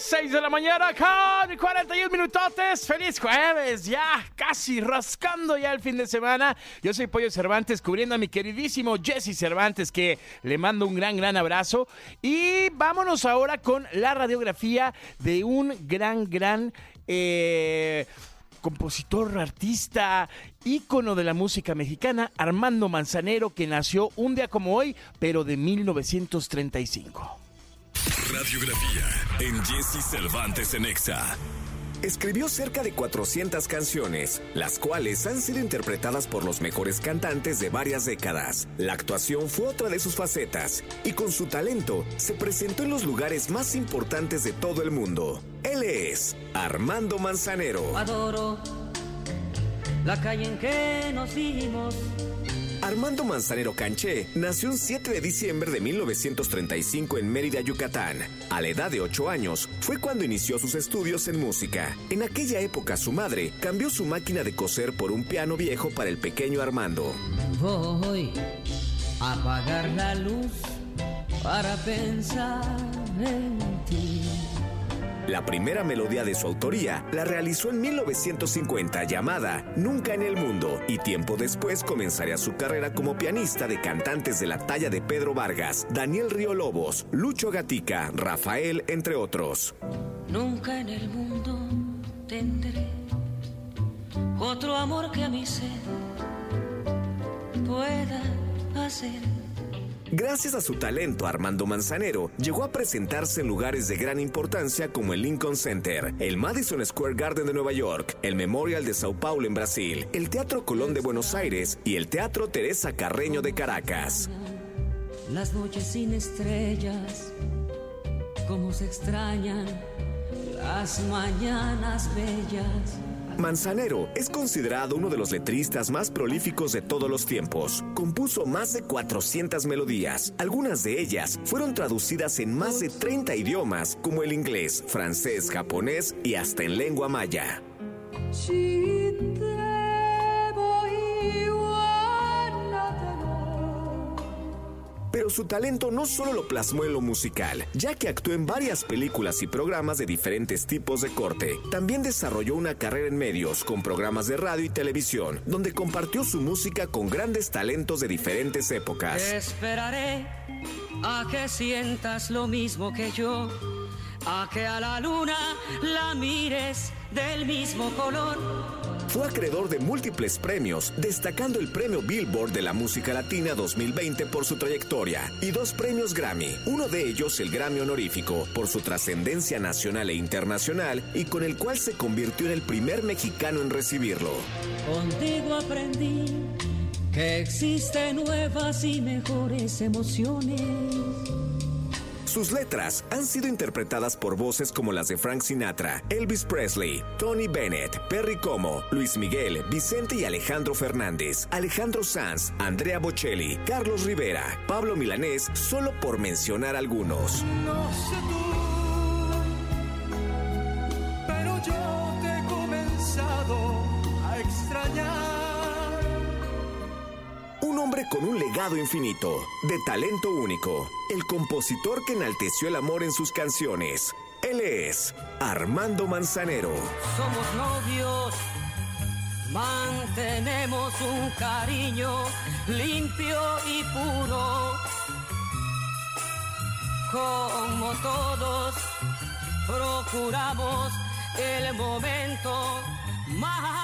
6 de la mañana con 41 minutotes. Feliz jueves, ya casi rascando ya el fin de semana. Yo soy Pollo Cervantes, cubriendo a mi queridísimo Jesse Cervantes, que le mando un gran, gran abrazo. Y vámonos ahora con la radiografía de un gran, gran... Eh, compositor, artista, ícono de la música mexicana, Armando Manzanero, que nació un día como hoy, pero de 1935. Radiografía en Jesse Cervantes en Exa. Escribió cerca de 400 canciones, las cuales han sido interpretadas por los mejores cantantes de varias décadas. La actuación fue otra de sus facetas, y con su talento se presentó en los lugares más importantes de todo el mundo. Él es Armando Manzanero. Adoro la calle en que nos vimos Armando Manzanero Canché nació un 7 de diciembre de 1935 en Mérida, Yucatán. A la edad de 8 años fue cuando inició sus estudios en música. En aquella época su madre cambió su máquina de coser por un piano viejo para el pequeño Armando. Voy a apagar la luz para pensar en ti. La primera melodía de su autoría la realizó en 1950 llamada Nunca en el Mundo y tiempo después comenzaría su carrera como pianista de cantantes de la talla de Pedro Vargas, Daniel Río Lobos, Lucho Gatica, Rafael, entre otros. Nunca en el mundo tendré otro amor que a mi sed pueda hacer Gracias a su talento, Armando Manzanero llegó a presentarse en lugares de gran importancia como el Lincoln Center, el Madison Square Garden de Nueva York, el Memorial de Sao Paulo en Brasil, el Teatro Colón de Buenos Aires y el Teatro Teresa Carreño de Caracas. Las noches sin estrellas, como se extrañan las mañanas bellas Manzanero es considerado uno de los letristas más prolíficos de todos los tiempos. Compuso más de 400 melodías. Algunas de ellas fueron traducidas en más de 30 idiomas, como el inglés, francés, japonés y hasta en lengua maya. Su talento no solo lo plasmó en lo musical, ya que actuó en varias películas y programas de diferentes tipos de corte. También desarrolló una carrera en medios con programas de radio y televisión, donde compartió su música con grandes talentos de diferentes épocas. Esperaré a que sientas lo mismo que yo, a que a la luna la mires del mismo color fue acreedor de múltiples premios, destacando el premio Billboard de la Música Latina 2020 por su trayectoria y dos premios Grammy, uno de ellos el Grammy honorífico por su trascendencia nacional e internacional y con el cual se convirtió en el primer mexicano en recibirlo. Contigo aprendí que existen nuevas y mejores emociones sus letras han sido interpretadas por voces como las de Frank Sinatra, Elvis Presley, Tony Bennett, Perry Como, Luis Miguel, Vicente y Alejandro Fernández, Alejandro Sanz, Andrea Bocelli, Carlos Rivera, Pablo Milanés, solo por mencionar algunos. No sé tú, pero yo Un hombre con un legado infinito, de talento único el compositor que enalteció el amor en sus canciones. Él es Armando Manzanero. Somos novios, mantenemos un cariño limpio y puro. Como todos, procuramos el momento más